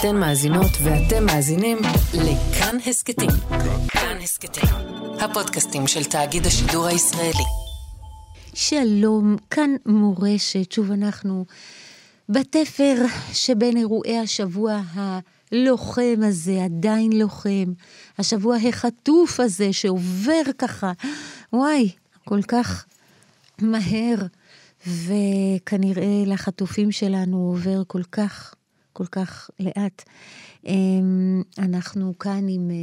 אתן מאזינות ואתם מאזינים לכאן הסכתים. כאן הסכתים, הפודקאסטים של תאגיד השידור הישראלי. שלום, כאן מורשת, שוב אנחנו בתפר שבין אירועי השבוע הלוחם הזה, עדיין לוחם, השבוע החטוף הזה שעובר ככה, וואי, כל כך מהר, וכנראה לחטופים שלנו עובר כל כך כל כך לאט. אמ, אנחנו כאן עם אה,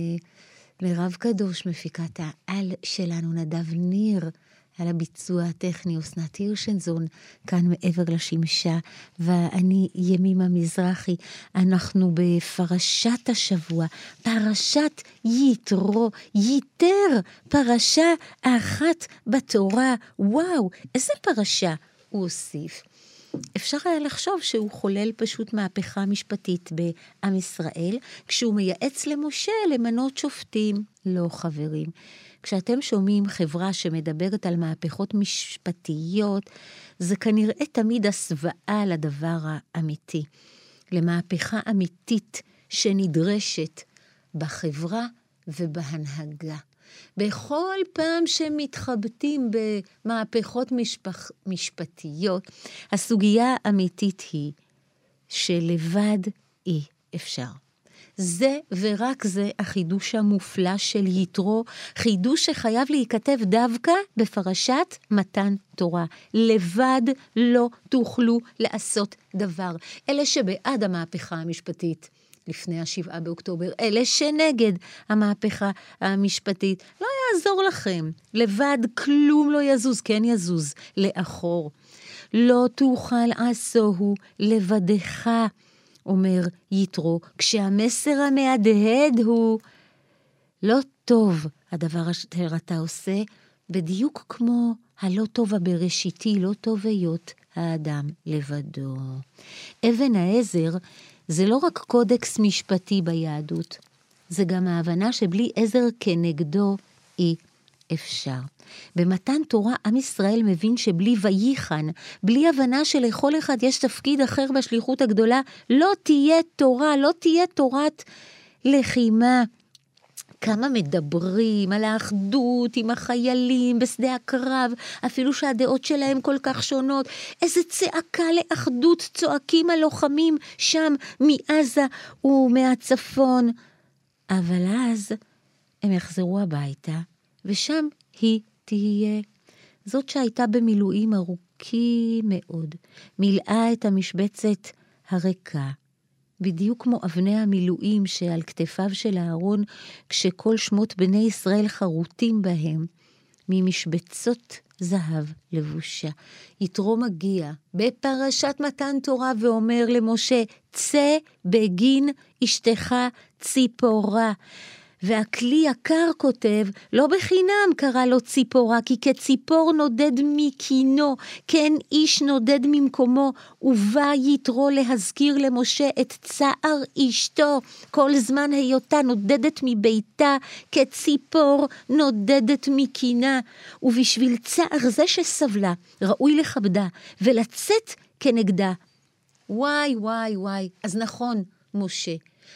מירב קדוש, מפיקת העל שלנו, נדב ניר. על הביצוע הטכני, אסנת הירשנזון, כאן מעבר לשמשה, ואני ימימה מזרחי. אנחנו בפרשת השבוע, פרשת יתרו, ייתר, פרשה אחת בתורה. וואו, איזה פרשה, הוא הוסיף. אפשר היה לחשוב שהוא חולל פשוט מהפכה משפטית בעם ישראל, כשהוא מייעץ למשה למנות שופטים. לא, חברים. כשאתם שומעים חברה שמדברת על מהפכות משפטיות, זה כנראה תמיד הסוואה לדבר האמיתי, למהפכה אמיתית שנדרשת בחברה ובהנהגה. בכל פעם שמתחבטים במהפכות משפח, משפטיות, הסוגיה האמיתית היא שלבד אי אפשר. זה ורק זה החידוש המופלא של יתרו, חידוש שחייב להיכתב דווקא בפרשת מתן תורה. לבד לא תוכלו לעשות דבר. אלה שבעד המהפכה המשפטית. לפני השבעה באוקטובר, אלה שנגד המהפכה המשפטית. לא יעזור לכם, לבד כלום לא יזוז, כן יזוז, לאחור. לא תוכל עשוהו לבדך, אומר יתרו, כשהמסר המהדהד הוא לא טוב הדבר אשר אתה עושה, בדיוק כמו הלא טוב הבראשיתי, לא טוב היות האדם לבדו. אבן העזר זה לא רק קודקס משפטי ביהדות, זה גם ההבנה שבלי עזר כנגדו אי אפשר. במתן תורה עם ישראל מבין שבלי וייחן, בלי הבנה שלכל אחד יש תפקיד אחר בשליחות הגדולה, לא תהיה תורה, לא תהיה תורת לחימה. כמה מדברים על האחדות עם החיילים בשדה הקרב, אפילו שהדעות שלהם כל כך שונות. איזה צעקה לאחדות צועקים הלוחמים שם מעזה ומהצפון. אבל אז הם יחזרו הביתה, ושם היא תהיה. זאת שהייתה במילואים ארוכים מאוד, מילאה את המשבצת הריקה. בדיוק כמו אבני המילואים שעל כתפיו של אהרון, כשכל שמות בני ישראל חרוטים בהם, ממשבצות זהב לבושה. יתרו מגיע בפרשת מתן תורה ואומר למשה, צא בגין אשתך ציפורה. והכלי יקר כותב, לא בחינם קרא לו ציפורה, כי כציפור נודד מקינו, כן איש נודד ממקומו, ובא יתרו להזכיר למשה את צער אשתו, כל זמן היותה נודדת מביתה, כציפור נודדת מקינה, ובשביל צער זה שסבלה, ראוי לכבדה, ולצאת כנגדה. וואי, וואי, וואי, אז נכון, משה,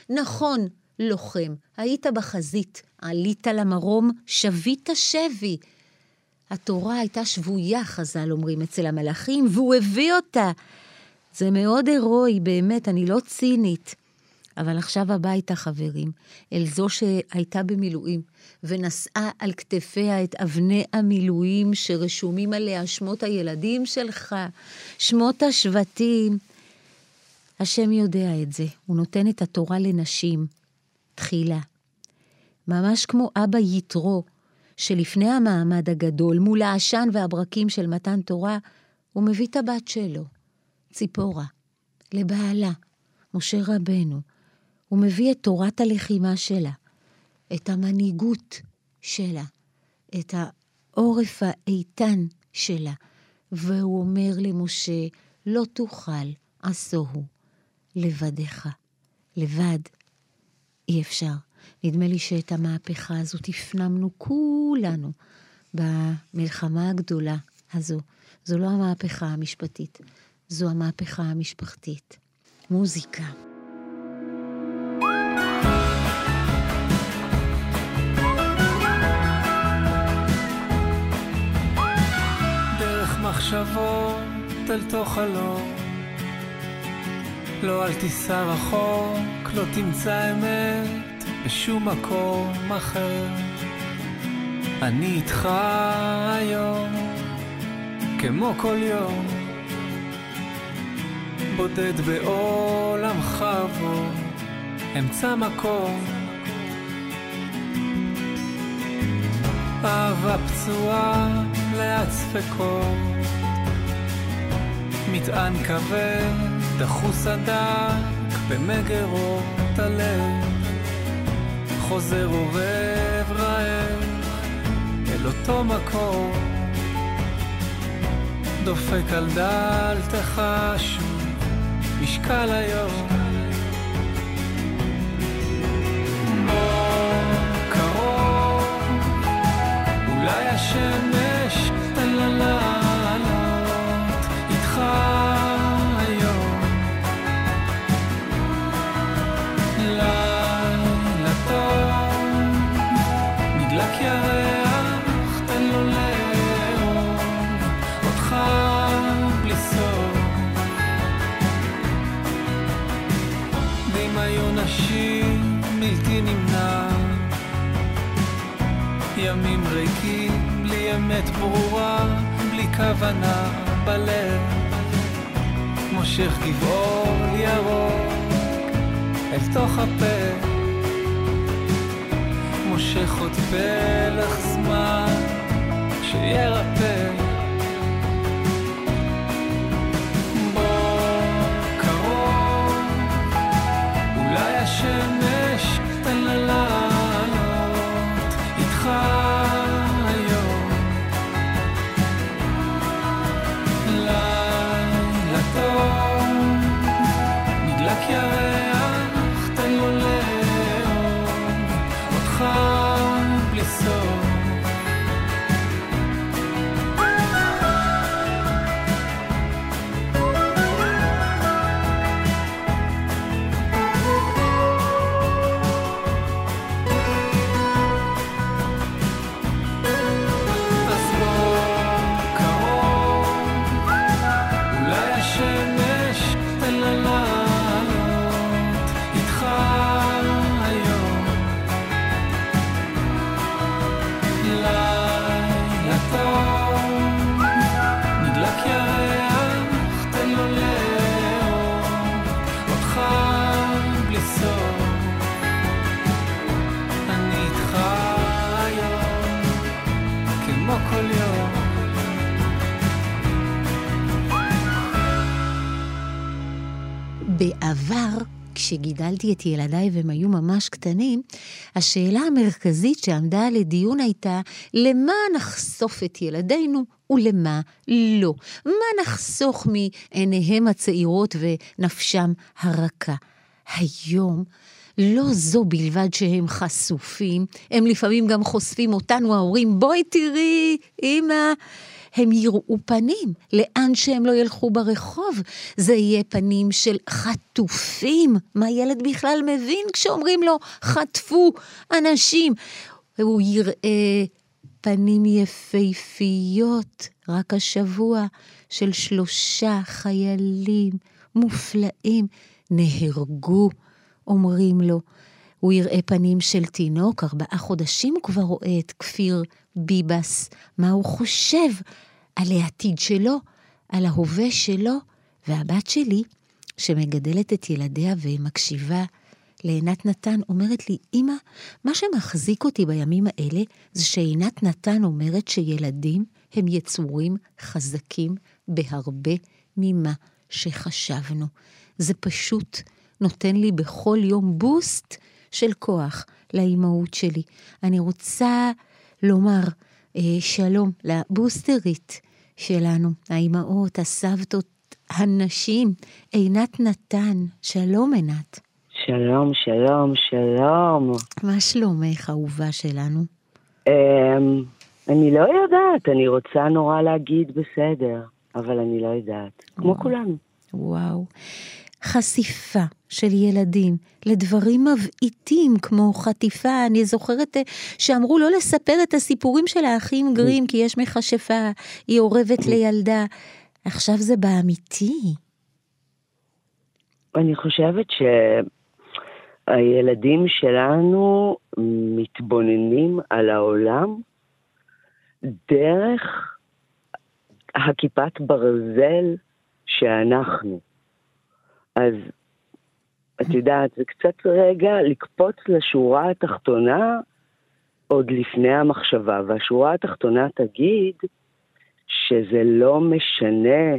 נכון, לוחם, היית בחזית, עלית למרום, שבית שבי. התורה הייתה שבויה, חז"ל אומרים, אצל המלאכים, והוא הביא אותה. זה מאוד הירואי, באמת, אני לא צינית. אבל עכשיו הביתה, חברים, אל זו שהייתה במילואים, ונשאה על כתפיה את אבני המילואים שרשומים עליה שמות הילדים שלך, שמות השבטים. השם יודע את זה, הוא נותן את התורה לנשים, תחילה. ממש כמו אבא יתרו, שלפני המעמד הגדול, מול העשן והברקים של מתן תורה, הוא מביא את הבת שלו, ציפורה, לבעלה, משה רבנו. הוא מביא את תורת הלחימה שלה, את המנהיגות שלה, את העורף האיתן שלה, והוא אומר למשה, לא תוכל עשוהו לבדך, לבד אי אפשר. נדמה לי שאת המהפכה הזאת הפנמנו כולנו במלחמה הגדולה הזו. זו לא המהפכה המשפטית, זו המהפכה המשפחתית. מוזיקה. מחשבות אל תוך הלום, לא אל תיסע רחוק. לא תמצא אמת בשום מקום אחר. אני איתך היום, כמו כל יום, בודד בעולמך בו, אמצע מקום. אהבה פצועה לאט ספקות, מטען כבד, דחוס הדק במגרות הלב, חוזר עורב רעב אל אותו מקום, דופק על דלתך שוב, משקל היום. אולי השמש תן ריקים, בלי אמת ברורה, בלי כוונה בלב. מושך גבעול ירוק אל תוך הפה, מושך עוד פלח זמן שירפא. כשגידלתי את ילדיי והם היו ממש קטנים, השאלה המרכזית שעמדה לדיון הייתה, למה נחשוף את ילדינו ולמה לא? מה נחסוך מעיניהם הצעירות ונפשם הרכה? היום, לא זו בלבד שהם חשופים, הם לפעמים גם חושפים אותנו, ההורים, בואי תראי, אמא. הם יראו פנים, לאן שהם לא ילכו ברחוב. זה יהיה פנים של חטופים. מה ילד בכלל מבין כשאומרים לו, חטפו אנשים? הוא יראה פנים יפהפיות, רק השבוע, של שלושה חיילים מופלאים נהרגו, אומרים לו. הוא יראה פנים של תינוק, ארבעה חודשים הוא כבר רואה את כפיר ביבס, מה הוא חושב על העתיד שלו, על ההווה שלו, והבת שלי, שמגדלת את ילדיה ומקשיבה לעינת נתן, אומרת לי, אמא, מה שמחזיק אותי בימים האלה, זה שעינת נתן אומרת שילדים הם יצורים חזקים בהרבה ממה שחשבנו. זה פשוט נותן לי בכל יום בוסט של כוח לאימהות שלי. אני רוצה לומר אה, שלום לבוסטרית שלנו, האימהות, הסבתות, הנשים, עינת נתן. שלום, עינת. שלום, שלום, שלום. מה שלומך, אהובה שלנו? אמ, אני לא יודעת, אני רוצה נורא להגיד בסדר, אבל אני לא יודעת. כמו. כולנו. וואו. חשיפה של ילדים לדברים מבעיטים כמו חטיפה. אני זוכרת אה, שאמרו לא לספר את הסיפורים של האחים גרים כי יש מכשפה, היא אורבת לילדה. עכשיו זה באמיתי. אני חושבת שהילדים שלנו מתבוננים על העולם דרך הכיפת ברזל שאנחנו. אז את יודעת, זה קצת רגע לקפוץ לשורה התחתונה עוד לפני המחשבה, והשורה התחתונה תגיד שזה לא משנה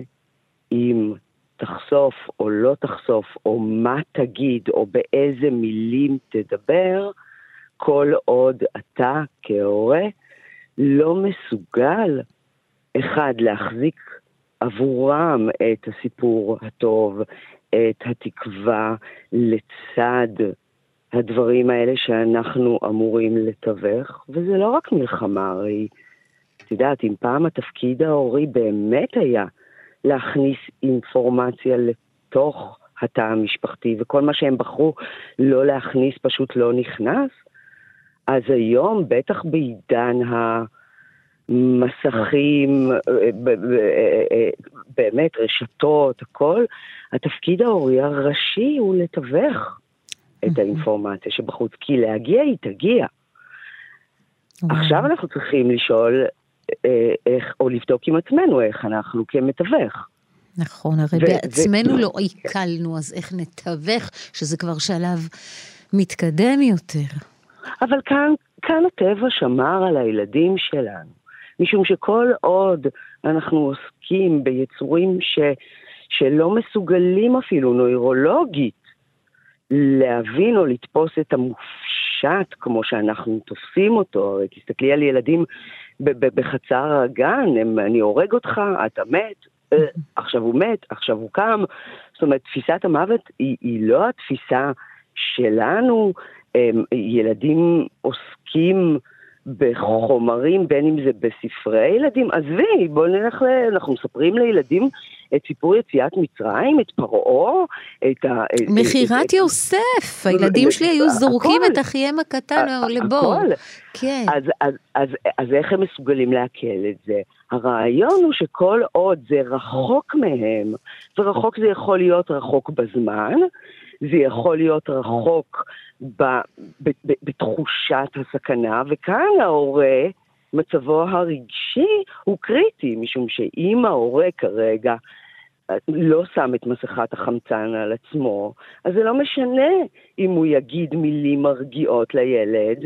אם תחשוף או לא תחשוף, או מה תגיד, או באיזה מילים תדבר, כל עוד אתה כהורה לא מסוגל, אחד, להחזיק עבורם את הסיפור הטוב, את התקווה לצד הדברים האלה שאנחנו אמורים לתווך, וזה לא רק מלחמה, הרי את יודעת, אם פעם התפקיד ההורי באמת היה להכניס אינפורמציה לתוך התא המשפחתי, וכל מה שהם בחרו לא להכניס פשוט לא נכנס, אז היום, בטח בעידן המסכים, באמת, רשתות, הכל, התפקיד ההורי הראשי הוא לתווך את האינפורמציה שבחוץ, כי להגיע היא תגיע. עכשיו אנחנו צריכים לשאול אה, איך, או לבדוק עם עצמנו איך אנחנו כמתווך. נכון, הרי בעצמנו לא עיכלנו, אז איך נתווך, שזה כבר שלב מתקדם יותר. אבל כאן, כאן הטבע שמר על הילדים שלנו, משום שכל עוד אנחנו עוסקים ביצורים ש, שלא מסוגלים אפילו נוירולוגית להבין או לתפוס את המופשט כמו שאנחנו תופסים אותו, תסתכלי על ילדים בחצר הגן, הם, אני הורג אותך, אתה מת, אה, עכשיו הוא מת, עכשיו הוא קם. זאת אומרת, תפיסת המוות היא, היא לא התפיסה שלנו, ילדים עוסקים בחומרים, בין אם זה בספרי ילדים, עזבי, בואו נלך, ל- אנחנו מספרים לילדים את סיפור יציאת מצרים, את פרעה, את ה... מכירת יוסף, הילדים שלי היו זורקים. את אחיהם הקטן לבור. הכל. כן. אז, אז, אז, אז איך הם מסוגלים לעכל את זה? הרעיון הוא שכל עוד זה רחוק מהם, ורחוק זה יכול להיות רחוק בזמן, זה יכול להיות רחוק ב, ב, ב, בתחושת הסכנה, וכאן ההורה, מצבו הרגשי הוא קריטי, משום שאם ההורה כרגע לא שם את מסכת החמצן על עצמו, אז זה לא משנה אם הוא יגיד מילים מרגיעות לילד,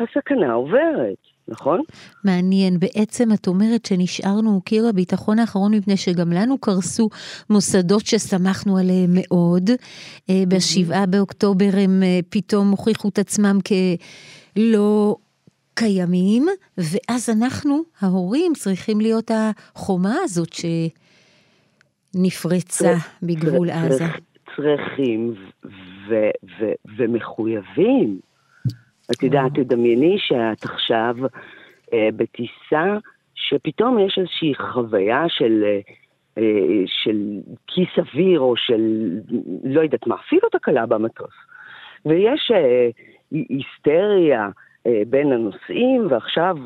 הסכנה עוברת, נכון? מעניין. בעצם את אומרת שנשארנו קיר הביטחון האחרון מפני שגם לנו קרסו מוסדות שסמכנו עליהם מאוד. אה, בשבעה באוקטובר הם אה, פתאום הוכיחו את עצמם כלא קיימים, ואז אנחנו, ההורים, צריכים להיות החומה הזאת שנפרצה בגבול עזה. צר- צריכים ומחויבים. את יודעת, תדמייני שאת עכשיו אה, בטיסה, שפתאום יש איזושהי חוויה של, אה, אה, של כיס אוויר, או של, לא יודעת מה, אפילו תקלה במטוס. ויש היסטריה בין הנוסעים, ועכשיו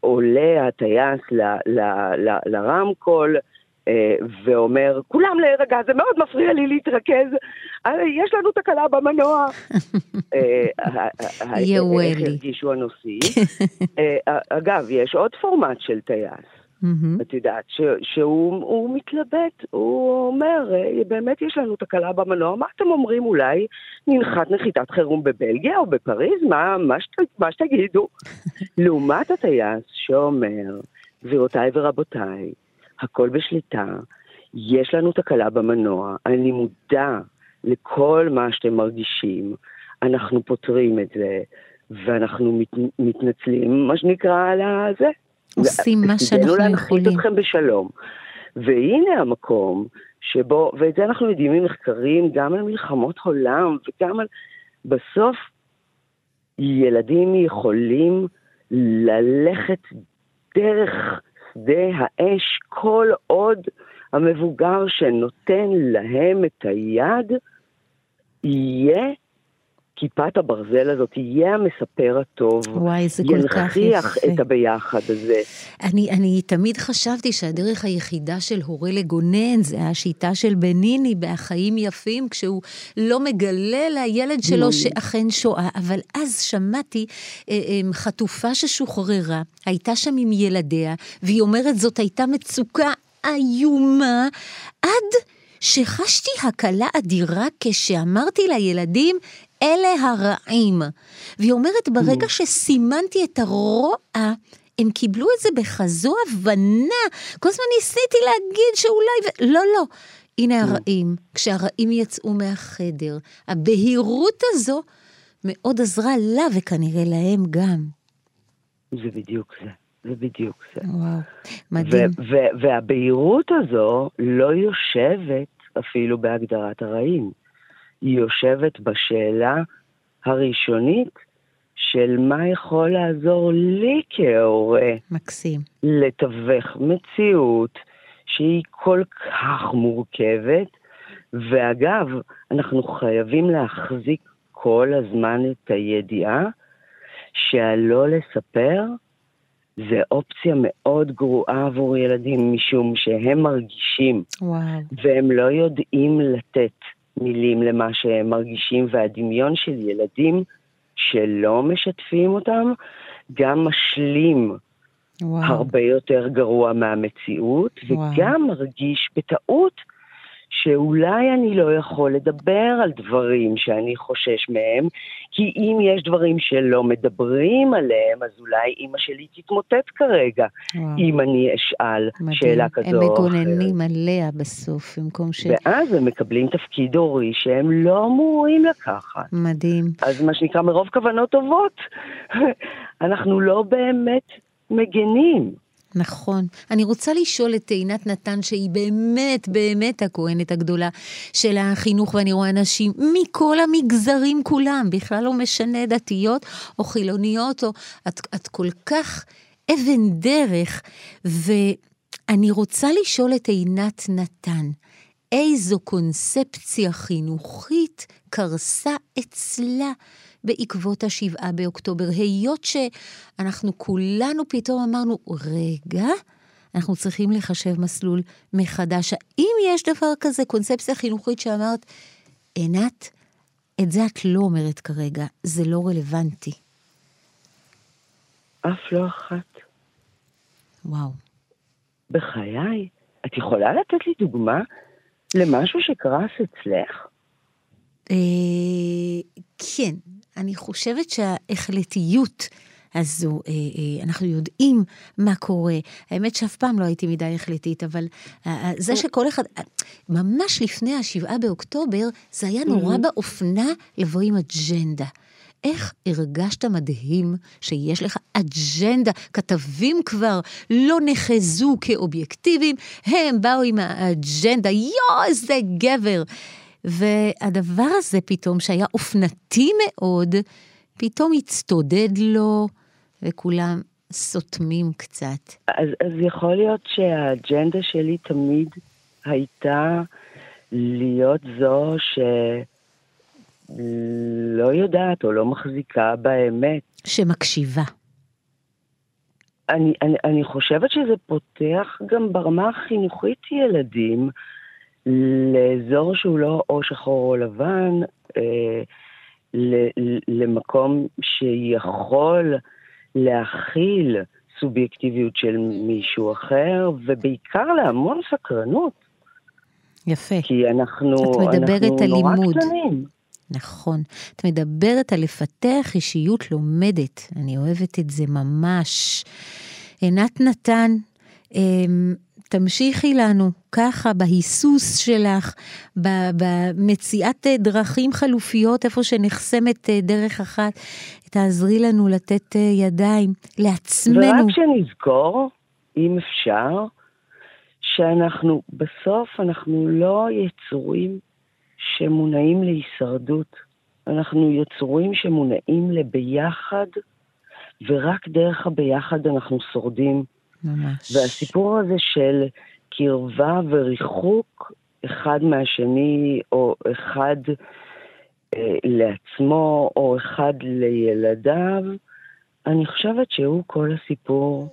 עולה הטייס ל, ל, ל, לרמקול, אה, ואומר, כולם להירגע, זה מאוד מפריע לי להתרכז, אה, יש לנו תקלה במנוע. אה, ה- ה- יא איך. הרגישו הנוסעים. אה, אגב, יש עוד פורמט של טייס. מהמם. את יודעת, ש, שהוא הוא מתלבט, הוא אומר, "אה, באמת יש לנו תקלה במנוע, מה אתם אומרים אולי ננחת נחיתת חירום בבלגיה או בפריז? מה, מה, שת, מה שתגידו? לעומת הטייס שאומר, גבירותיי ורבותיי, הכל בשליטה, יש לנו תקלה במנוע, אני מודע לכל מה שאתם מרגישים, אנחנו פותרים את זה, ואנחנו מת, מתנצלים, מה שנקרא, על הזה. עושים מה שאנחנו להנחית יכולים. אתכם בשלום. והנה המקום שבו, ואת זה אנחנו יודעים ממחקרים גם על מלחמות עולם וגם על... בסוף ילדים יכולים ללכת דרך שדה האש כל עוד המבוגר שנותן להם את היד יהיה כיפת הברזל הזאת יהיה המספר הטוב. וואי, זה כל כך ינכיח יפה. את הביחד הזה. אני, אני תמיד חשבתי שהדרך היחידה של הורה לגונן זה השיטה של בניני בהחיים יפים, כשהוא לא מגלה לילד שלו שאכן שואה. אבל אז שמעתי אה, אה, חטופה ששוחררה, הייתה שם עם ילדיה, והיא אומרת זאת הייתה מצוקה איומה, עד שחשתי הקלה אדירה כשאמרתי לילדים, אלה הרעים. והיא אומרת, ברגע שסימנתי את הרוע, הם קיבלו את זה בכזו הבנה. כל הזמן ניסיתי להגיד שאולי... ו... לא, לא. הנה הרעים. כשהרעים יצאו מהחדר, הבהירות הזו מאוד עזרה לה וכנראה להם גם. זה בדיוק זה. זה בדיוק זה. וואו, מדהים. והבהירות הזו לא יושבת אפילו בהגדרת הרעים. היא יושבת בשאלה הראשונית של מה יכול לעזור לי כהורה מקסים. לתווך מציאות שהיא כל כך מורכבת, ואגב, אנחנו חייבים להחזיק כל הזמן את הידיעה שהלא לספר זה אופציה מאוד גרועה עבור ילדים, משום שהם מרגישים, וואו. והם לא יודעים לתת מילים למה שהם מרגישים, והדמיון של ילדים שלא משתפים אותם, גם משלים וואו. הרבה יותר גרוע מהמציאות, וואו. וגם מרגיש בטעות שאולי אני לא יכול לדבר על דברים שאני חושש מהם, כי אם יש דברים שלא מדברים עליהם, אז אולי אימא שלי תתמוטט כרגע, וואו. אם אני אשאל מדהים. שאלה כזו הם או אחרת. מגוננים עליה בסוף, במקום ש... ואז הם מקבלים תפקיד הורי שהם לא אמורים לקחת. מדהים. אז מה שנקרא, מרוב כוונות טובות, אנחנו לא באמת מגנים. נכון. אני רוצה לשאול את עינת נתן, שהיא באמת באמת הכהנת הגדולה של החינוך, ואני רואה אנשים מכל המגזרים כולם, בכלל לא משנה דתיות או חילוניות, או את, את כל כך אבן דרך, ואני רוצה לשאול את עינת נתן, איזו קונספציה חינוכית קרסה אצלה בעקבות השבעה באוקטובר, היות שאנחנו כולנו פתאום אמרנו, רגע, אנחנו צריכים לחשב מסלול מחדש. האם יש דבר כזה, קונספציה חינוכית שאמרת, עינת, את זה את לא אומרת כרגע, זה לא רלוונטי. אף לא אחת. וואו. בחיי, את יכולה לתת לי דוגמה למשהו שקרס אצלך? אה, כן, אני חושבת שההחלטיות הזו, אה, אה, אנחנו יודעים מה קורה. האמת שאף פעם לא הייתי מדי החלטית, אבל אה, אה, זה שכל אחד, אה, ממש לפני השבעה באוקטובר, זה היה נורא באופנה לבוא עם אג'נדה. איך הרגשת מדהים שיש לך אג'נדה, כתבים כבר לא נחזו כאובייקטיביים, הם באו עם האג'נדה, יואו, איזה גבר. והדבר הזה פתאום, שהיה אופנתי מאוד, פתאום הצטודד לו, וכולם סותמים קצת. אז, אז יכול להיות שהאג'נדה שלי תמיד הייתה להיות זו שלא יודעת או לא מחזיקה באמת. שמקשיבה. אני, אני, אני חושבת שזה פותח גם ברמה החינוכית ילדים לאזור שהוא לא או שחור או לבן, אה, למקום שיכול להכיל סובייקטיביות של מישהו אחר, ובעיקר להמון סקרנות, יפה. כי אנחנו, את מדברת אנחנו על נורא לימוד. קטנים. נכון. את מדברת על לפתח אישיות לומדת. אני אוהבת את זה ממש. עינת נתן, אמ, תמשיכי לנו ככה בהיסוס שלך, במציאת אה, דרכים חלופיות איפה שנחסמת אה, דרך אחת. תעזרי לנו לתת אה, ידיים לעצמנו. ורק שנזכור, אם אפשר, שאנחנו, בסוף אנחנו לא יצורים שמונעים להישרדות. אנחנו יצורים שמונעים לביחד, ורק דרך הביחד אנחנו שורדים. ממש. והסיפור הזה של קרבה וריחוק אחד מהשני, או אחד אה, לעצמו או אחד לילדיו, אני חושבת שהוא כל הסיפור.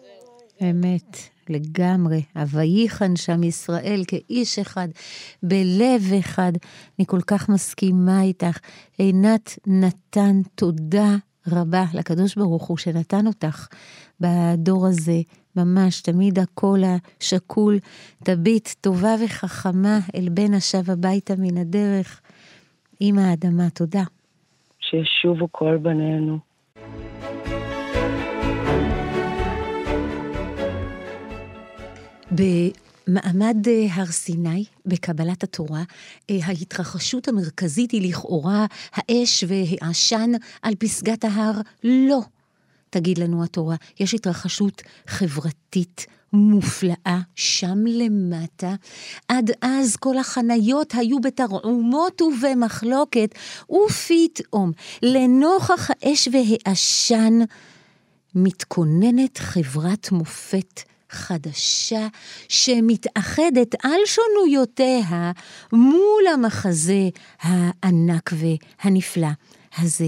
אמת, לגמרי. הווייחן שם ישראל כאיש אחד, בלב אחד. אני כל כך מסכימה איתך. עינת נתן תודה רבה לקדוש ברוך הוא שנתן אותך בדור הזה. ממש, תמיד הקול השקול, תביט טובה וחכמה אל בן השב הביתה מן הדרך. עם האדמה, תודה. שישובו כל בנינו. במעמד אה, הר סיני, בקבלת התורה, אה, ההתרחשות המרכזית היא לכאורה האש והעשן על פסגת ההר. לא, תגיד לנו התורה. יש התרחשות חברתית מופלאה שם למטה. עד אז כל החניות היו בתרעומות ובמחלוקת, ופתאום, לנוכח האש והעשן, מתכוננת חברת מופת חדשה שמתאחדת על שונויותיה מול המחזה הענק והנפלא הזה.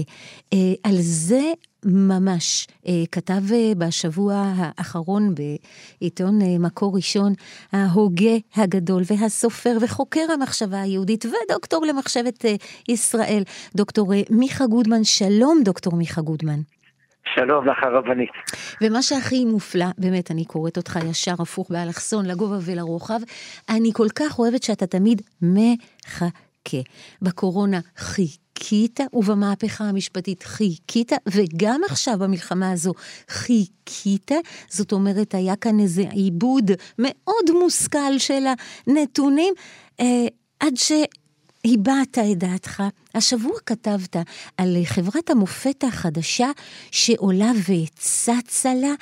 אה, על זה ממש. אה, כתב אה, בשבוע האחרון בעיתון מקור ראשון, ההוגה הגדול והסופר וחוקר המחשבה היהודית ודוקטור למחשבת ישראל, דוקטור מיכה גודמן. שלום, דוקטור מיכה גודמן. שלום לך הרבנית. ומה שהכי מופלא, באמת, אני קוראת אותך ישר הפוך באלכסון, לגובה ולרוחב, אני כל כך אוהבת שאתה תמיד מחכה. בקורונה חיכית, ובמהפכה המשפטית חיכית, וגם עכשיו במלחמה הזו חיכית. זאת אומרת, היה כאן איזה עיבוד מאוד מושכל של הנתונים, אה, עד ש... הבעת את דעתך. השבוע כתבת על חברת המופת החדשה שעולה וצצה לה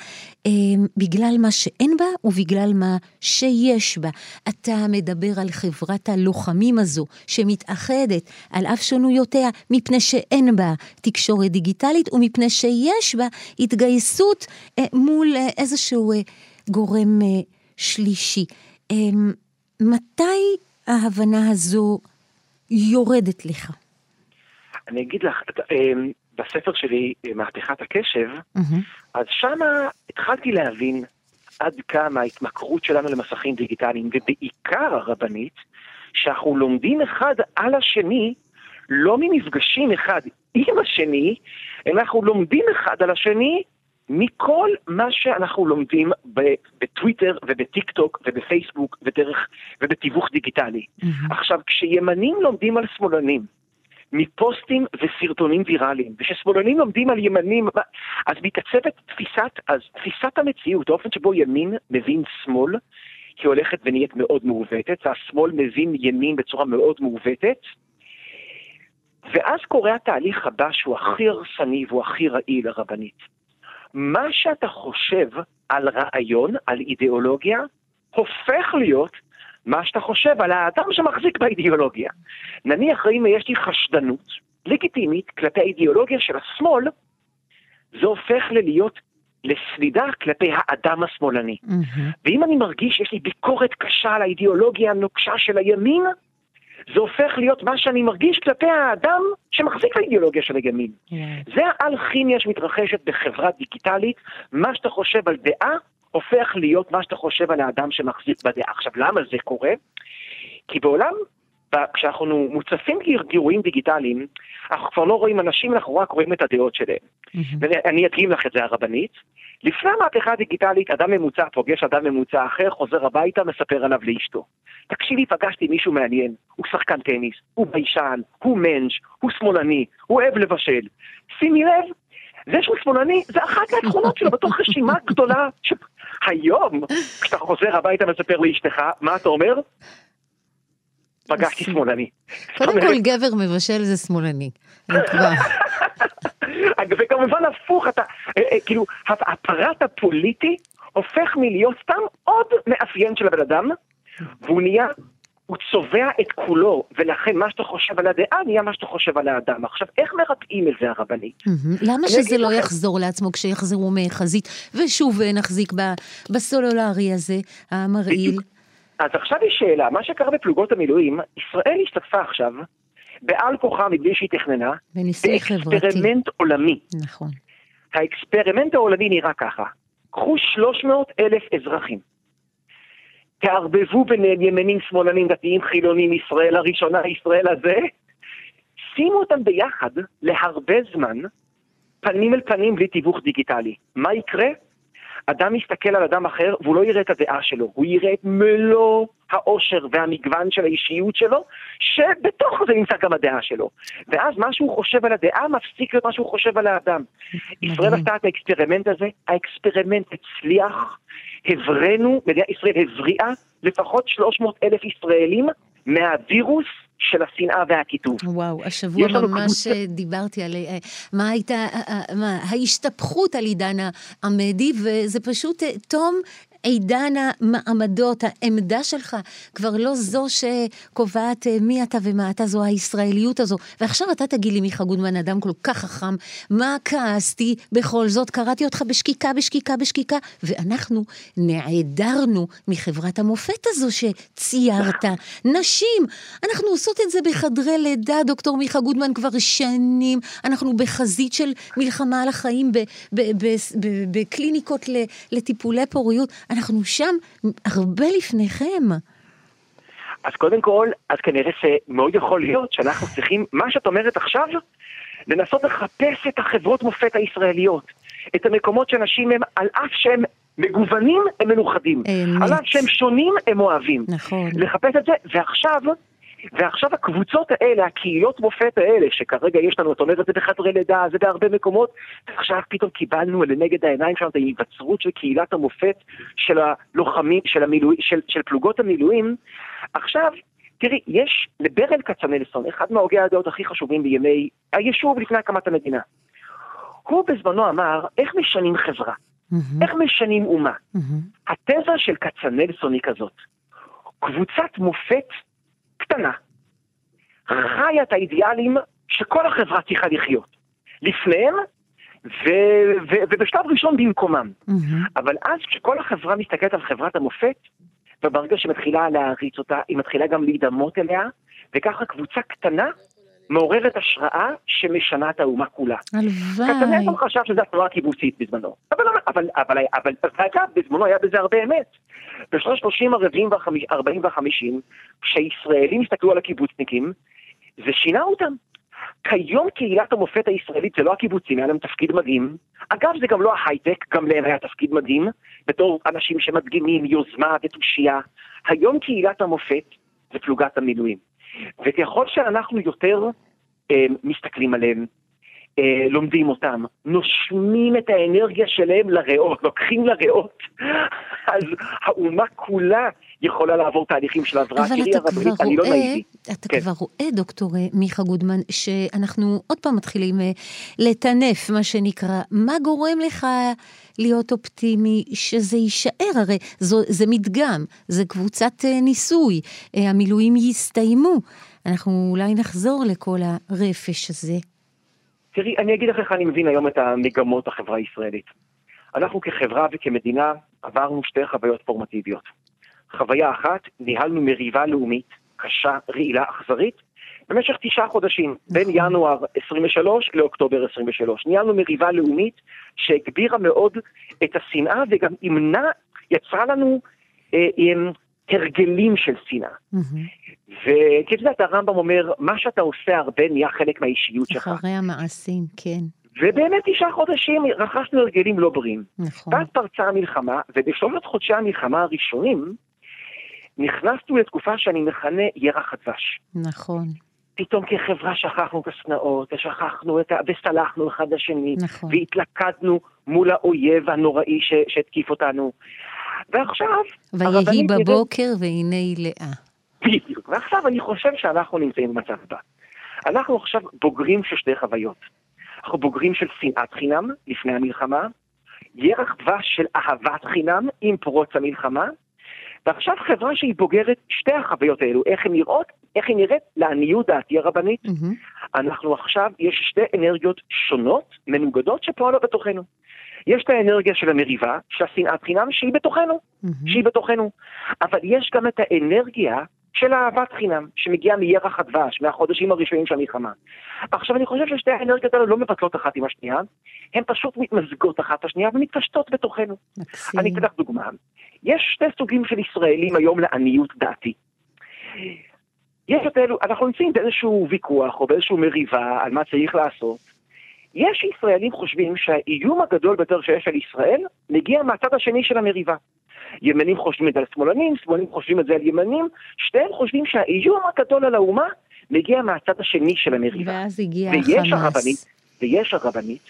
אה, בגלל מה שאין בה ובגלל מה שיש בה. אתה מדבר על חברת הלוחמים הזו שמתאחדת על אף שונויותיה מפני שאין בה תקשורת דיגיטלית ומפני שיש בה התגייסות אה, מול אה, איזשהו אה, גורם אה, שלישי. אה, מתי ההבנה הזו יורדת לך? אני אגיד לך, אמ, בספר שלי, מהפכת הקשב, אז שמה התחלתי להבין עד כמה ההתמכרות שלנו למסכים דיגיטליים, ובעיקר הרבנית, שאנחנו לומדים אחד על השני, לא ממפגשים אחד עם השני, אלא אנחנו לומדים אחד על השני מכל מה שאנחנו לומדים בטוויטר ובטיק טוק ובפייסבוק ודרך, ובתיווך דיגיטלי. Mm-hmm. עכשיו, כשימנים לומדים על שמאלנים, מפוסטים וסרטונים ויראליים, וכששמאלנים לומדים על ימנים, אז מתעצבת תפיסת, אז תפיסת המציאות, האופן שבו ימין מבין שמאל, היא הולכת ונהיית מאוד מעוותת, והשמאל מבין ימין בצורה מאוד מעוותת, ואז קורה התהליך הבא שהוא הכי הרסני והוא הכי רעיל, הרבנית. מה שאתה חושב על רעיון, על אידיאולוגיה, הופך להיות מה שאתה חושב על האדם שמחזיק באידיאולוגיה. נניח אם יש לי חשדנות לגיטימית כלפי האידיאולוגיה של השמאל, זה הופך להיות לסלידה כלפי האדם השמאלני. Mm-hmm. ואם אני מרגיש שיש לי ביקורת קשה על האידיאולוגיה הנוקשה של הימין, זה הופך להיות מה שאני מרגיש כלפי האדם שמחזיק באידיאולוגיה של הימין. Yeah. זה האלכימיה שמתרחשת בחברה דיגיטלית, מה שאתה חושב על דעה, הופך להיות מה שאתה חושב על האדם שמחזיק בדעה. עכשיו, למה זה קורה? כי בעולם, כשאנחנו מוצפים גירויים דיגיטליים, אנחנו כבר לא רואים אנשים, אנחנו רק רואים את הדעות שלהם. Mm-hmm. ואני אדגים לך את זה הרבנית. לפני המהפכה הדיגיטלית, אדם ממוצע פוגש אדם ממוצע אחר, חוזר הביתה, מספר עליו לאשתו. תקשיבי, פגשתי מישהו מעניין, הוא שחקן טניס, הוא ביישן, הוא מענץ', הוא שמאלני, הוא אוהב לבשל. שימי לב, זה שהוא שמאלני, זה אחת מהתכונות שלו בתוך רשימה גדולה. ש... היום, כשאתה חוזר הביתה ומספר לאשתך, מה אתה אומר? פגשתי שמאלני. קודם כל גבר מבשל זה שמאלני. וכמובן הפוך, אתה, אה, אה, כאילו, הפרט הפוליטי הופך מלהיות סתם עוד מאפיין של הבן אדם, והוא נהיה, הוא צובע את כולו, ולכן מה שאתה חושב על הדעה נהיה מה שאתה חושב על האדם. עכשיו, איך מרפאים את זה הרבנית? למה שזה לא יחזור לעצמו כשיחזרו מהחזית, ושוב נחזיק בסלולרי הזה, המרעיל? אז עכשיו יש שאלה, מה שקרה בפלוגות המילואים, ישראל השתתפה עכשיו בעל כוחה מבלי שהיא תכננה, בניסוי חברתי. באקספרימנט עולמי. נכון. האקספרימנט העולמי נראה ככה, קחו 300 אלף אזרחים, תערבבו ביניהם ימנים, שמאלנים, דתיים, חילונים, ישראל הראשונה, ישראל הזה, שימו אותם ביחד להרבה זמן, פנים אל פנים בלי תיווך דיגיטלי. מה יקרה? אדם יסתכל על אדם אחר והוא לא יראה את הדעה שלו, הוא יראה את מלוא העושר והמגוון של האישיות שלו, שבתוך זה נמצא גם הדעה שלו. ואז מה שהוא חושב על הדעה מפסיק להיות מה שהוא חושב על האדם. ישראל עשתה את האקספרימנט הזה, האקספרימנט הצליח, הבראנו, מדינת ישראל הבריאה לפחות 300 אלף ישראלים מהווירוס של השנאה והקיטוב. וואו, השבוע ממש קבוצה- אה, דיברתי על אה, מה הייתה, אה, מה, ההשתפכות על עידן העמדי, וזה פשוט תום עידן המעמדות, העמדה שלך כבר לא זו שקובעת אה, מי אתה ומה אתה, זו הישראליות הזו. ועכשיו אתה תגיד לי, מיכה גודמן, אדם כל כך חכם, מה כעסתי בכל זאת? קראתי אותך בשקיקה, בשקיקה, בשקיקה, ואנחנו נעדרנו מחברת המופת הזו שציירת. נשים, אנחנו עושות את זה בחדרי לידה, דוקטור מיכה גודמן, כבר שנים. אנחנו בחזית של מלחמה על החיים בקליניקות לטיפולי פוריות. אנחנו שם הרבה לפניכם. אז קודם כל, אז כנראה שמאוד יכול להיות שאנחנו צריכים, מה שאת אומרת עכשיו, לנסות לחפש את החברות מופת הישראליות. את המקומות שאנשים הם, על אף שהם מגוונים, הם מלוכדים. אמת. על אף שהם שונים, הם אוהבים. נכון. לחפש את זה, ועכשיו, ועכשיו הקבוצות האלה, הקהילות מופת האלה, שכרגע יש לנו, את אומרת, זה בחדרי לידה, זה בהרבה מקומות, ועכשיו פתאום קיבלנו לנגד העיניים שלנו את ההיווצרות של קהילת המופת של הלוחמים, של, המילואי, של, של פלוגות המילואים. עכשיו, תראי, יש לברל כצנלסון, אחד מהוגי הדעות הכי חשובים בימי היישוב לפני הקמת המדינה. הוא בזמנו אמר, איך משנים חברה? מהמם, איך משנים אומה? מהמם. התזה של כצנלסון היא כזאת, קבוצת מופת קטנה, חיה את האידיאלים שכל החברה צריכה לחיות, לפניהם ו- ו- ובשלב ראשון במקומם. מהמם. אבל אז כשכל החברה מסתכלת על חברת המופת, וברגע שהיא מתחילה להעריץ אותה, היא מתחילה גם להידמות אליה, וככה קבוצה קטנה מעוררת השראה שמשנה את האומה כולה. הלוואי. כצנלסון חשב שזו התנועה הקיבוצית בזמנו. אבל, אבל, אבל, אבל, ואגב, בזמנו היה בזה הרבה אמת. בשנות ה-30, 40 וה-50, כשישראלים הסתכלו על הקיבוצניקים, זה שינה אותם. כיום קהילת המופת הישראלית זה לא הקיבוצים, היה להם תפקיד מדהים. אגב, זה גם לא ההייטק, גם להם היה תפקיד מדהים, בתור אנשים שמדגימים יוזמה ותושייה. היום קהילת המופת זה פלוגת המילואים. וככל שאנחנו יותר אה, מסתכלים עליהם, אה, לומדים אותם, נושמים את האנרגיה שלהם לריאות, לוקחים לריאות, אז האומה כולה יכולה לעבור תהליכים של הבראה. אבל אתה כבר לא רואה, נאיבי. אתה כן. כבר רואה, דוקטור אה, מיכה גודמן, שאנחנו עוד פעם מתחילים אה, לטנף, מה שנקרא. מה גורם לך להיות אופטימי שזה יישאר? הרי זו, זה מדגם, זה קבוצת אה, ניסוי, המילואים יסתיימו. אנחנו אולי נחזור לכל הרפש הזה. תראי, אני אגיד לך איך אני מבין היום את המגמות בחברה הישראלית. אנחנו כחברה וכמדינה עברנו שתי חוויות פורמטיביות. חוויה אחת, ניהלנו מריבה לאומית, קשה, רעילה, אכזרית, במשך תשעה חודשים, בין ינואר 23 לאוקטובר 23. ניהלנו מריבה לאומית שהגבירה מאוד את השנאה וגם אימנה, יצרה לנו אה, אה, הרגלים של שנאה. וכי את יודעת, הרמב"ם אומר, מה שאתה עושה הרבה נהיה חלק מהאישיות שלך. אחרי המעשים, כן, ובאמת תשעה חודשים רכשנו הרגלים לא בריאים. נכון. ואז פרצה המלחמה, ובשלושת חודשי המלחמה הראשונים, נכנסנו לתקופה שאני מכנה ירח הדבש. נכון, פתאום כחברה שכחנו את השנאות, ושכחנו את ה... וסלחנו אחד לשני, נכון. והתלכדנו מול האויב הנוראי ש... שהתקיף אותנו. ועכשיו, ויהי בבוקר והנה היא לאה. בדיוק. ועכשיו אני חושב שאנחנו נמצאים במצב הבא. אנחנו עכשיו בוגרים של שתי חוויות. אנחנו בוגרים של שנאת חינם לפני המלחמה, ירח דבש של אהבת חינם עם פרוץ המלחמה, ועכשיו חברה שהיא בוגרת שתי החוויות האלו, איך הן נראות, איך היא נראית, לעניות דעתי הרבנית, מהמם. אנחנו עכשיו, יש שתי אנרגיות שונות, מנוגדות, שפועלות בתוכנו. יש את האנרגיה של המריבה, של השנאת חינם, שהיא בתוכנו, מהמם. שהיא בתוכנו. אבל יש גם את האנרגיה של אהבת חינם, שמגיעה מירח הדבש, מהחודשים הראשונים של המלחמה. עכשיו, אני חושב ששתי האנרגיות האלה לא מבטלות אחת עם השנייה, הן פשוט מתמזגות אחת השנייה ומתפשטות בתוכנו. מקסים. אני אתן לך דוגמה. יש שתי סוגים של ישראלים היום לעניות דעתי. יש את אלו, אנחנו נמצאים באיזשהו ויכוח או באיזשהו מריבה על מה צריך לעשות. יש ישראלים חושבים שהאיום הגדול ביותר שיש על ישראל מגיע מהצד השני של המריבה. ימנים חושבים את זה על שמאלנים, שמאלנים חושבים את זה על ימנים, שתיהם חושבים שהאיום הגדול על האומה מגיע מהצד השני של המריבה. ואז הגיע ויש החמאס. הרבנית, ויש הרבנית,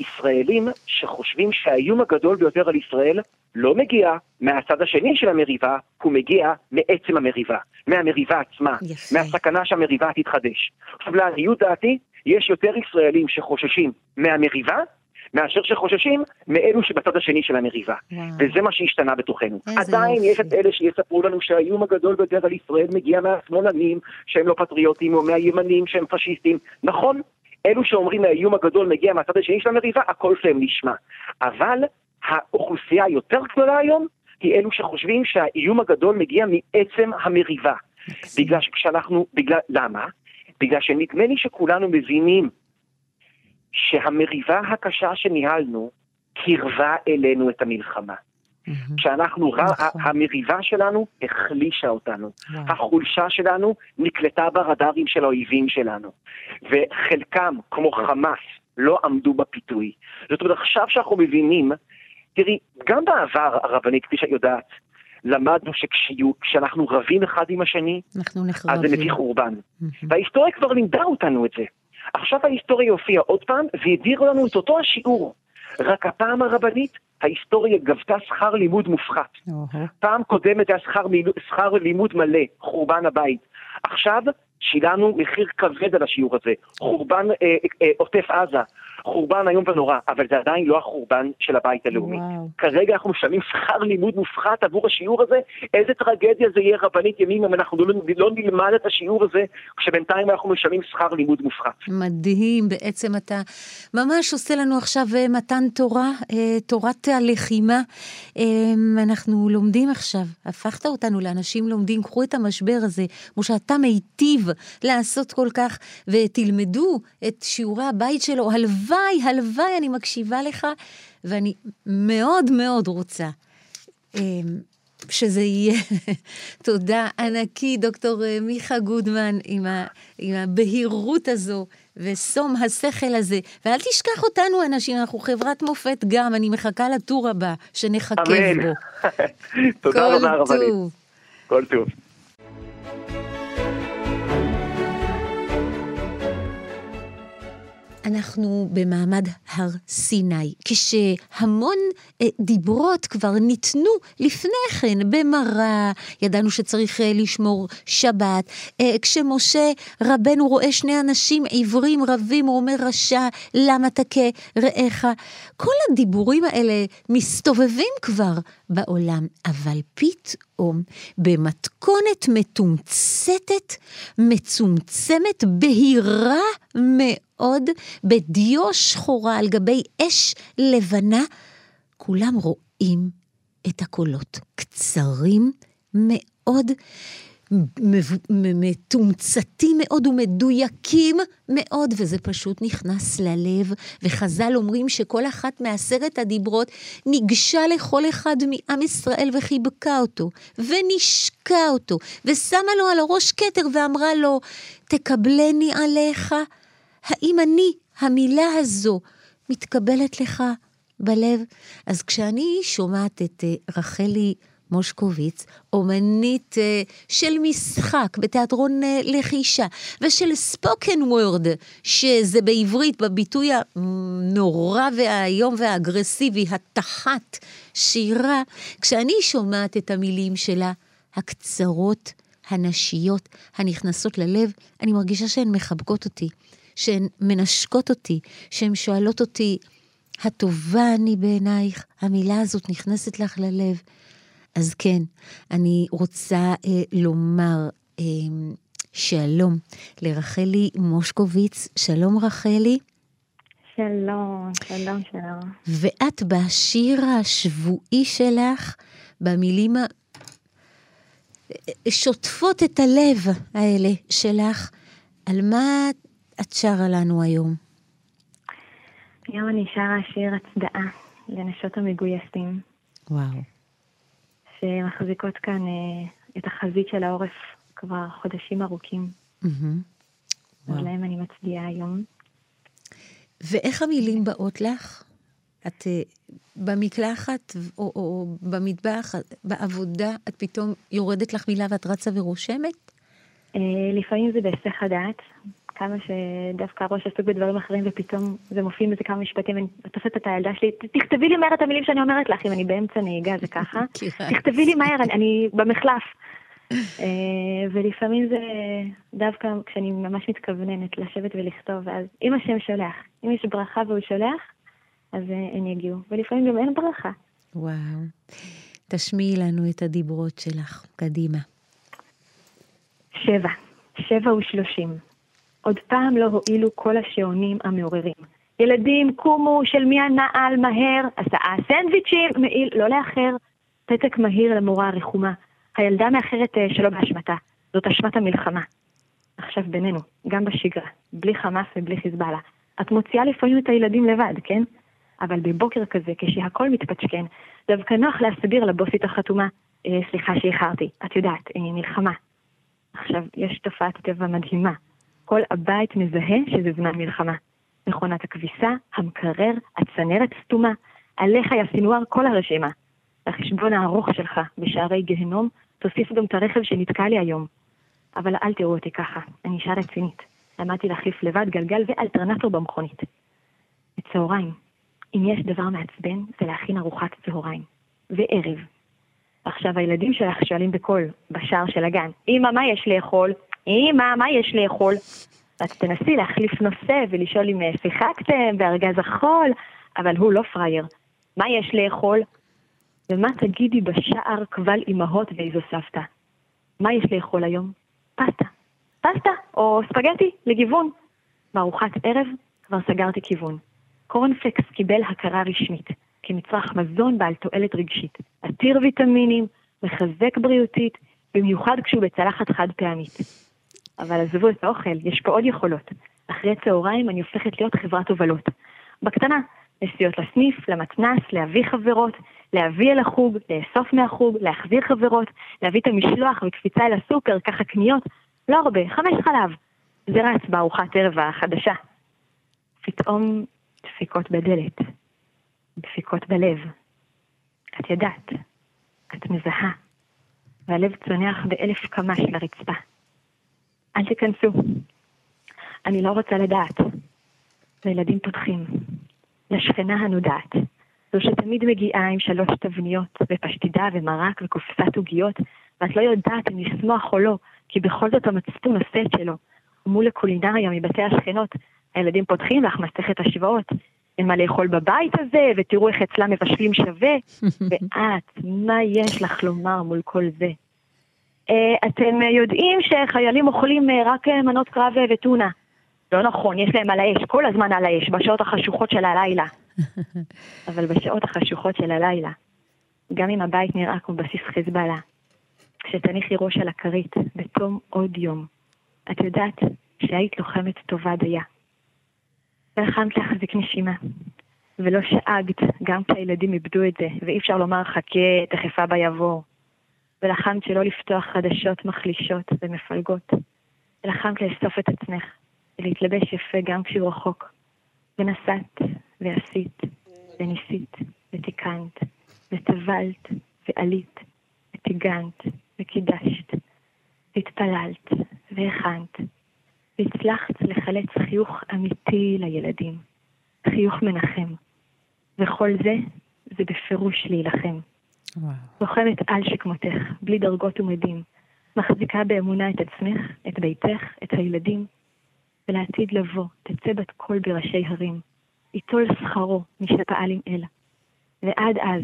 ישראלים שחושבים שהאיום הגדול ביותר על ישראל לא מגיע מהצד השני של המריבה, הוא מגיע מעצם המריבה, מהמריבה עצמה, יפה. מהסכנה שהמריבה תתחדש. עכשיו לעניות דעתי, יש יותר ישראלים שחוששים מהמריבה מאשר שחוששים מאלו שבצד השני של המריבה. וואו. וזה מה שהשתנה בתוכנו. עדיין. יש את אלה שיספרו לנו שהאיום הגדול ביותר על ישראל מגיע מהשמאלנים שהם לא פטריוטים, או מהימנים שהם פשיסטים. נכון, אלו שאומרים האיום הגדול מגיע מהצד השני של המריבה, הקול שלהם נשמע. אבל האוכלוסייה היותר גדולה היום היא אלו שחושבים שהאיום הגדול מגיע מעצם המריבה. בגלל שכשאנחנו, בגלל, למה? בגלל שנדמה לי שכולנו מבינים שהמריבה הקשה שניהלנו קירבה אלינו את המלחמה. כשאנחנו, נכון. המריבה שלנו החלישה אותנו. החולשה שלנו נקלטה ברדארים של האויבים שלנו. וחלקם, כמו חמאס, לא עמדו בפיתוי. זאת אומרת, עכשיו שאנחנו מבינים, תראי, גם בעבר, הרבנית, כפי שאת יודעת, למדנו שכשאנחנו רבים אחד עם השני, אז זה מביא חורבן. וההיסטוריה כבר לימדה אותנו את זה. עכשיו ההיסטוריה הופיעה עוד פעם, והעבירו לנו את אותו השיעור. רק הפעם הרבנית, ההיסטוריה גבתה שכר לימוד מופחת. Uh-huh. פעם קודמת היה שכר, שכר לימוד מלא, חורבן הבית. עכשיו שילמנו מחיר כבד על השיעור הזה. חורבן אה, אה, עוטף עזה, חורבן איום ונורא, אבל זה עדיין לא החורבן של הבית הלאומי. וואו. כרגע אנחנו משלמים שכר לימוד מופחת עבור השיעור הזה, איזה טרגדיה זה יהיה רבנית ימים אם אנחנו לא, לא נלמד את השיעור הזה, כשבינתיים אנחנו משלמים שכר לימוד מופחת. מדהים, בעצם אתה ממש עושה לנו עכשיו אה, מתן תורה, אה, תורת הלחימה. אה, אנחנו לומדים עכשיו, הפכת אותנו לאנשים לומדים, קחו את המשבר הזה, כמו שאתה מיטיב לעשות כל כך, ותלמדו את שיעורי הבית שלו, הלוואי. הלוואי, הלוואי, אני מקשיבה לך, ואני מאוד מאוד רוצה אמ, שזה יהיה. תודה ענקי, דוקטור אה, מיכה גודמן, עם, ה, עם הבהירות הזו ושום השכל הזה. ואל תשכח אותנו, אנשים, אנחנו חברת מופת גם, אני מחכה לטור הבא, שנחכה בו. תודה רבה, רבנית. כל טוב. אנחנו במעמד הר סיני, כשהמון אה, דיברות כבר ניתנו לפני כן במראה, ידענו שצריך אה, לשמור שבת. אה, כשמשה רבנו רואה שני אנשים עיוורים רבים, הוא אומר רשע, למה תכה רעך? כל הדיבורים האלה מסתובבים כבר בעולם, אבל פתאום במתכונת מתומצתת, מצומצמת, בהירה מאוד, בדיו שחורה על גבי אש לבנה, כולם רואים את הקולות, קצרים מאוד, מתומצתים מאוד ומדויקים מאוד, וזה פשוט נכנס ללב. וחז"ל אומרים שכל אחת מעשרת הדיברות ניגשה לכל אחד מעם ישראל וחיבקה אותו, ונשקה אותו, ושמה לו על הראש כתר ואמרה לו, תקבלני עליך. האם אני, המילה הזו, מתקבלת לך בלב? אז כשאני שומעת את אה, רחלי מושקוביץ, אומנית uh, של משחק בתיאטרון uh, לחישה, ושל ספוקן וורד, שזה בעברית, בביטוי הנורא והאיום והאגרסיבי, התחת שירה, כשאני שומעת את המילים שלה, הקצרות, הנשיות, הנכנסות ללב, אני מרגישה שהן מחבקות אותי, שהן מנשקות אותי, שהן שואלות אותי, הטובה אני בעינייך, המילה הזאת נכנסת לך ללב. אז כן, אני רוצה אה, לומר אה, שלום לרחלי מושקוביץ. שלום רחלי. שלום, שלום, שלום. ואת בשיר השבועי שלך, במילים שוטפות את הלב האלה שלך. על מה את שרה לנו היום? היום אני שרה שיר הצדעה לנשות המגויסים. וואו. שמחזיקות כאן אה, את החזית של העורף כבר חודשים ארוכים. Mm-hmm. אז להם אני מצדיעה היום. ואיך המילים באות לך? את uh, במקלחת או, או במטבח, בעבודה, את פתאום יורדת לך מילה ואת רצה ורושמת? Uh, לפעמים זה בהיסח הדעת, כמה שדווקא הראש עסוק בדברים אחרים ופתאום זה מופיע בזה כמה משפטים, אני תופסת את הילדה שלי, תכתבי לי מהר את המילים שאני אומרת לך, אם אני באמצע נהיגה זה ככה, תכתבי לי מהר, אני, אני במחלף. אה, ולפעמים זה דווקא כשאני ממש מתכווננת לשבת ולכתוב, אז אם השם שולח, אם יש ברכה והוא שולח, אז אה, הם יגיעו, ולפעמים גם אין ברכה. וואו. תשמיעי לנו את הדיברות שלך, קדימה. שבע, שבע ושלושים. עוד פעם לא הועילו כל השעונים המעוררים. ילדים, קומו, של מי הנעל, מהר, הסעה, סנדוויצ'ים, מעיל, לא לאחר. פתק מהיר למורה הרחומה. הילדה מאחרת אה, שלא באשמתה, זאת אשמת המלחמה. עכשיו בינינו, גם בשגרה, בלי חמאס ובלי חיזבאללה. את מוציאה לפעמים את הילדים לבד, כן? אבל בבוקר כזה, כשהכול מתפצ'קן, דווקא נוח להסביר לבוסית החתומה, אה, סליחה שאיחרתי, את יודעת, אה, מלחמה. עכשיו, יש תופעת טבע מדהימה. כל הבית מזהה שזה זמן מלחמה. מכונת הכביסה, המקרר, הצנרת סתומה, עליך יא סינואר כל הרשימה. לחשבון הארוך שלך בשערי גיהנום, תוסיף גם את הרכב שנתקע לי היום. אבל אל תראו אותי ככה, אני אישה רצינית. למדתי להחליף לבד גלגל ואלטרנטור במכונית. בצהריים, אם יש דבר מעצבן, זה להכין ארוחת צהריים. וערב. עכשיו הילדים שלך שואלים בקול, בשער של הגן, אמא, מה יש לאכול? אמא, מה יש לאכול? אז תנסי להחליף נושא ולשאול אם שיחקתם בארגז החול, אבל הוא לא פראייר. מה יש לאכול? ומה תגידי בשער קבל אמהות ואיזו סבתא? מה יש לאכול היום? פסטה. פסטה או ספגטי לגיוון. בארוחת ערב כבר סגרתי כיוון. קורנפלקס קיבל הכרה רשמית כמצרך מזון בעל תועלת רגשית, עתיר ויטמינים, מחזק בריאותית, במיוחד כשהוא בצלחת חד פעמית. אבל עזבו את האוכל, יש פה עוד יכולות. אחרי צהריים אני הופכת להיות חברת הובלות. בקטנה, נסיעות לסניף, למתנ"ס, להביא חברות, להביא אל החוג, לאסוף מהחוג, להחזיר חברות, להביא את המשלוח וקפיצה אל הסופר, ככה קניות, לא הרבה, חמש חלב. זה רץ בארוחת ערב החדשה. פתאום דפיקות בדלת, דפיקות בלב. את ידעת, את מזהה, והלב צונח באלף קמ"ש לרצפה. אל תיכנסו. אני לא רוצה לדעת. וילדים פותחים. לשכנה הנודעת. זו שתמיד מגיעה עם שלוש תבניות, ופשטידה ומרק וקופסת עוגיות, ואת לא יודעת אם לשמוח או לא, כי בכל זאת המצפון עושה את שלו. ומול הקולינריה מבתי השכנות, הילדים פותחים לך מסכת השוואות. אין מה לאכול בבית הזה, ותראו איך אצלם מבשלים שווה. ואת, מה יש לך לומר מול כל זה? Uh, אתם יודעים שחיילים אוכלים uh, רק מנות קרב וטונה. לא נכון, יש להם על האש, כל הזמן על האש, בשעות החשוכות של הלילה. אבל בשעות החשוכות של הלילה, גם אם הבית נראה כמו בסיס חיזבאללה, כשתניחי ראש על הכרית בתום עוד יום, את יודעת שהיית לוחמת טובה דייה. ולחמת להחזיק נשימה, ולא שאגת גם כשהילדים איבדו את זה, ואי אפשר לומר חכה, תכף אבא יבוא. ולחמת שלא לפתוח חדשות מחלישות ומפלגות. ולחמת לאסוף את עצמך, ולהתלבש יפה גם כשהוא רחוק. ונסעת, ועשית, וניסית, ותיקנת, וטבלת, ועלית, וטיגנת, וקידשת, והתפללת, והכנת, והצלחת לחלץ חיוך אמיתי לילדים, חיוך מנחם. וכל זה, זה בפירוש להילחם. לוחמת על שכמותך, בלי דרגות ומדים, מחזיקה באמונה את עצמך, את ביתך, את הילדים, ולעתיד לבוא, תצא בת קול בראשי הרים, ייטול שכרו מי שפעל עם אל. ועד אז,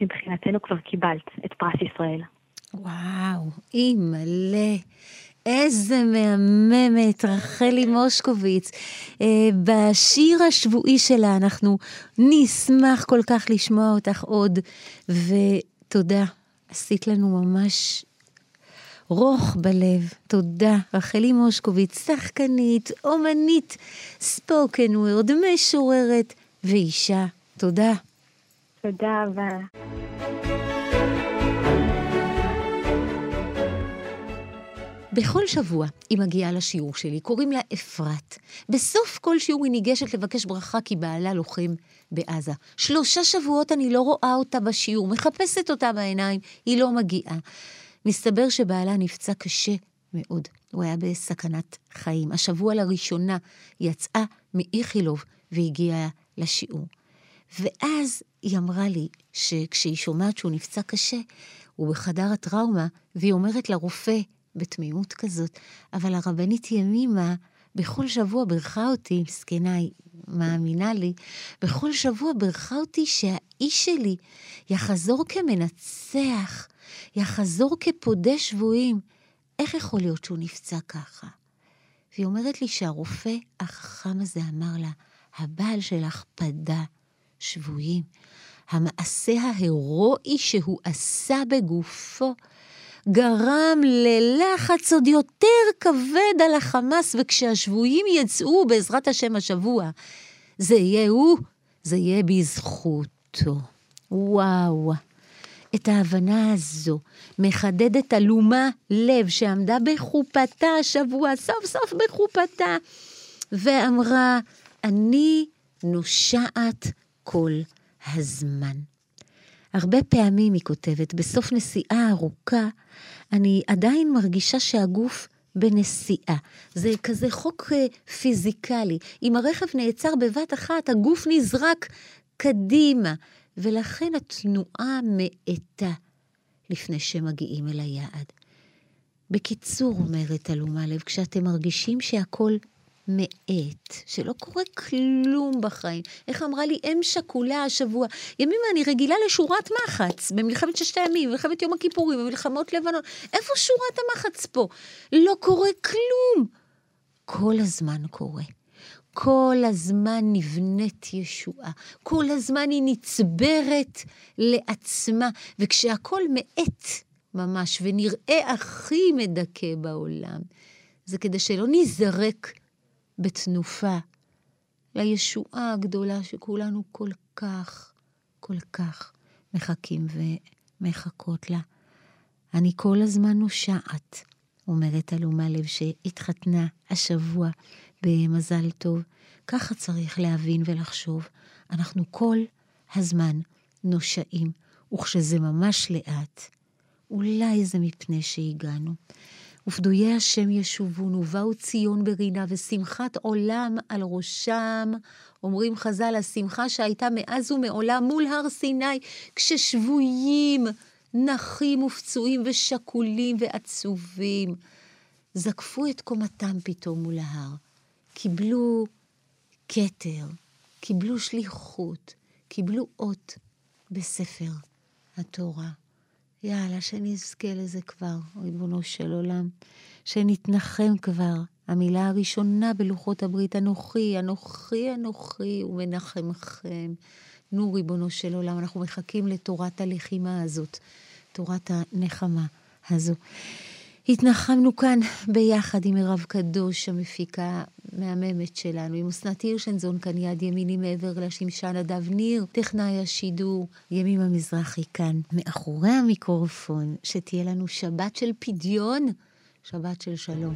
מבחינתנו כבר קיבלת את פרס ישראל. וואו, אימא'לה. איזה מהממת, רחלי מושקוביץ. אה, בשיר השבועי שלה אנחנו נשמח כל כך לשמוע אותך עוד, ותודה, עשית לנו ממש רוך בלב. תודה. רחלי מושקוביץ, שחקנית, אומנית, ספוקן וורד, משוררת ואישה. תודה. תודה רבה. בכל שבוע היא מגיעה לשיעור שלי, קוראים לה אפרת. בסוף כל שיעור היא ניגשת לבקש ברכה כי בעלה לוחם בעזה. שלושה שבועות אני לא רואה אותה בשיעור, מחפשת אותה בעיניים, היא לא מגיעה. מסתבר שבעלה נפצע קשה מאוד, הוא היה בסכנת חיים. השבוע לראשונה יצאה מאיכילוב והגיעה לשיעור. ואז היא אמרה לי שכשהיא שומעת שהוא נפצע קשה, הוא בחדר הטראומה, והיא אומרת לרופא, בתמימות כזאת, אבל הרבנית ימימה בכל שבוע בירכה אותי, מסכנה, היא מאמינה לי, בכל שבוע בירכה אותי שהאיש שלי יחזור כמנצח, יחזור כפודה שבויים. איך יכול להיות שהוא נפצע ככה? והיא אומרת לי שהרופא החכם הזה אמר לה, הבעל שלך פדה שבויים. המעשה ההירואי שהוא עשה בגופו גרם ללחץ עוד יותר כבד על החמאס, וכשהשבויים יצאו בעזרת השם השבוע, זה יהיה הוא, זה יהיה בזכותו. וואו. את ההבנה הזו מחדדת אלומה לב שעמדה בחופתה השבוע, סוף סוף בחופתה, ואמרה, אני נושעת כל הזמן. הרבה פעמים, היא כותבת, בסוף נסיעה ארוכה, אני עדיין מרגישה שהגוף בנסיעה. זה כזה חוק אה, פיזיקלי. אם הרכב נעצר בבת אחת, הגוף נזרק קדימה, ולכן התנועה מאטה לפני שמגיעים אל היעד. בקיצור, אומרת אלומה לב, כשאתם מרגישים שהכל מאט, שלא קורה כלום בחיים. איך אמרה לי אם שכולה השבוע? ימים אני רגילה לשורת מחץ, במלחמת ששת הימים, במלחמת יום הכיפורים, במלחמות לבנון. איפה שורת המחץ פה? לא קורה כלום. כל הזמן קורה. כל הזמן נבנית ישועה, כל הזמן היא נצברת לעצמה, וכשהכול מאט ממש ונראה הכי מדכא בעולם, זה כדי שלא ניזרק בתנופה לישועה הגדולה שכולנו כל כך, כל כך מחכים ומחכות לה. אני כל הזמן נושעת, אומרת אלומה לב שהתחתנה השבוע במזל טוב. ככה צריך להבין ולחשוב. אנחנו כל הזמן נושעים, וכשזה ממש לאט, אולי זה מפני שהגענו. ופדויי השם ישובון, ובאו ציון ברינה, ושמחת עולם על ראשם. אומרים חז"ל, השמחה שהייתה מאז ומעולם מול הר סיני, כששבויים, נחים ופצועים ושכולים ועצובים, זקפו את קומתם פתאום מול ההר. קיבלו כתר, קיבלו שליחות, קיבלו אות בספר התורה. יאללה, שנזכה לזה כבר, ריבונו של עולם. שנתנחם כבר. המילה הראשונה בלוחות הברית, אנוכי, אנוכי, אנוכי, ומנחמכם. נו, ריבונו של עולם, אנחנו מחכים לתורת הלחימה הזאת, תורת הנחמה הזו. התנחמנו כאן ביחד עם מירב קדוש, המפיקה המהממת שלנו, עם אסנת הירשנזון כאן יד ימיני מעבר לשמשה נדב ניר, טכנאי השידור, ימים המזרחי כאן, מאחורי המיקרופון, שתהיה לנו שבת של פדיון, שבת של שלום.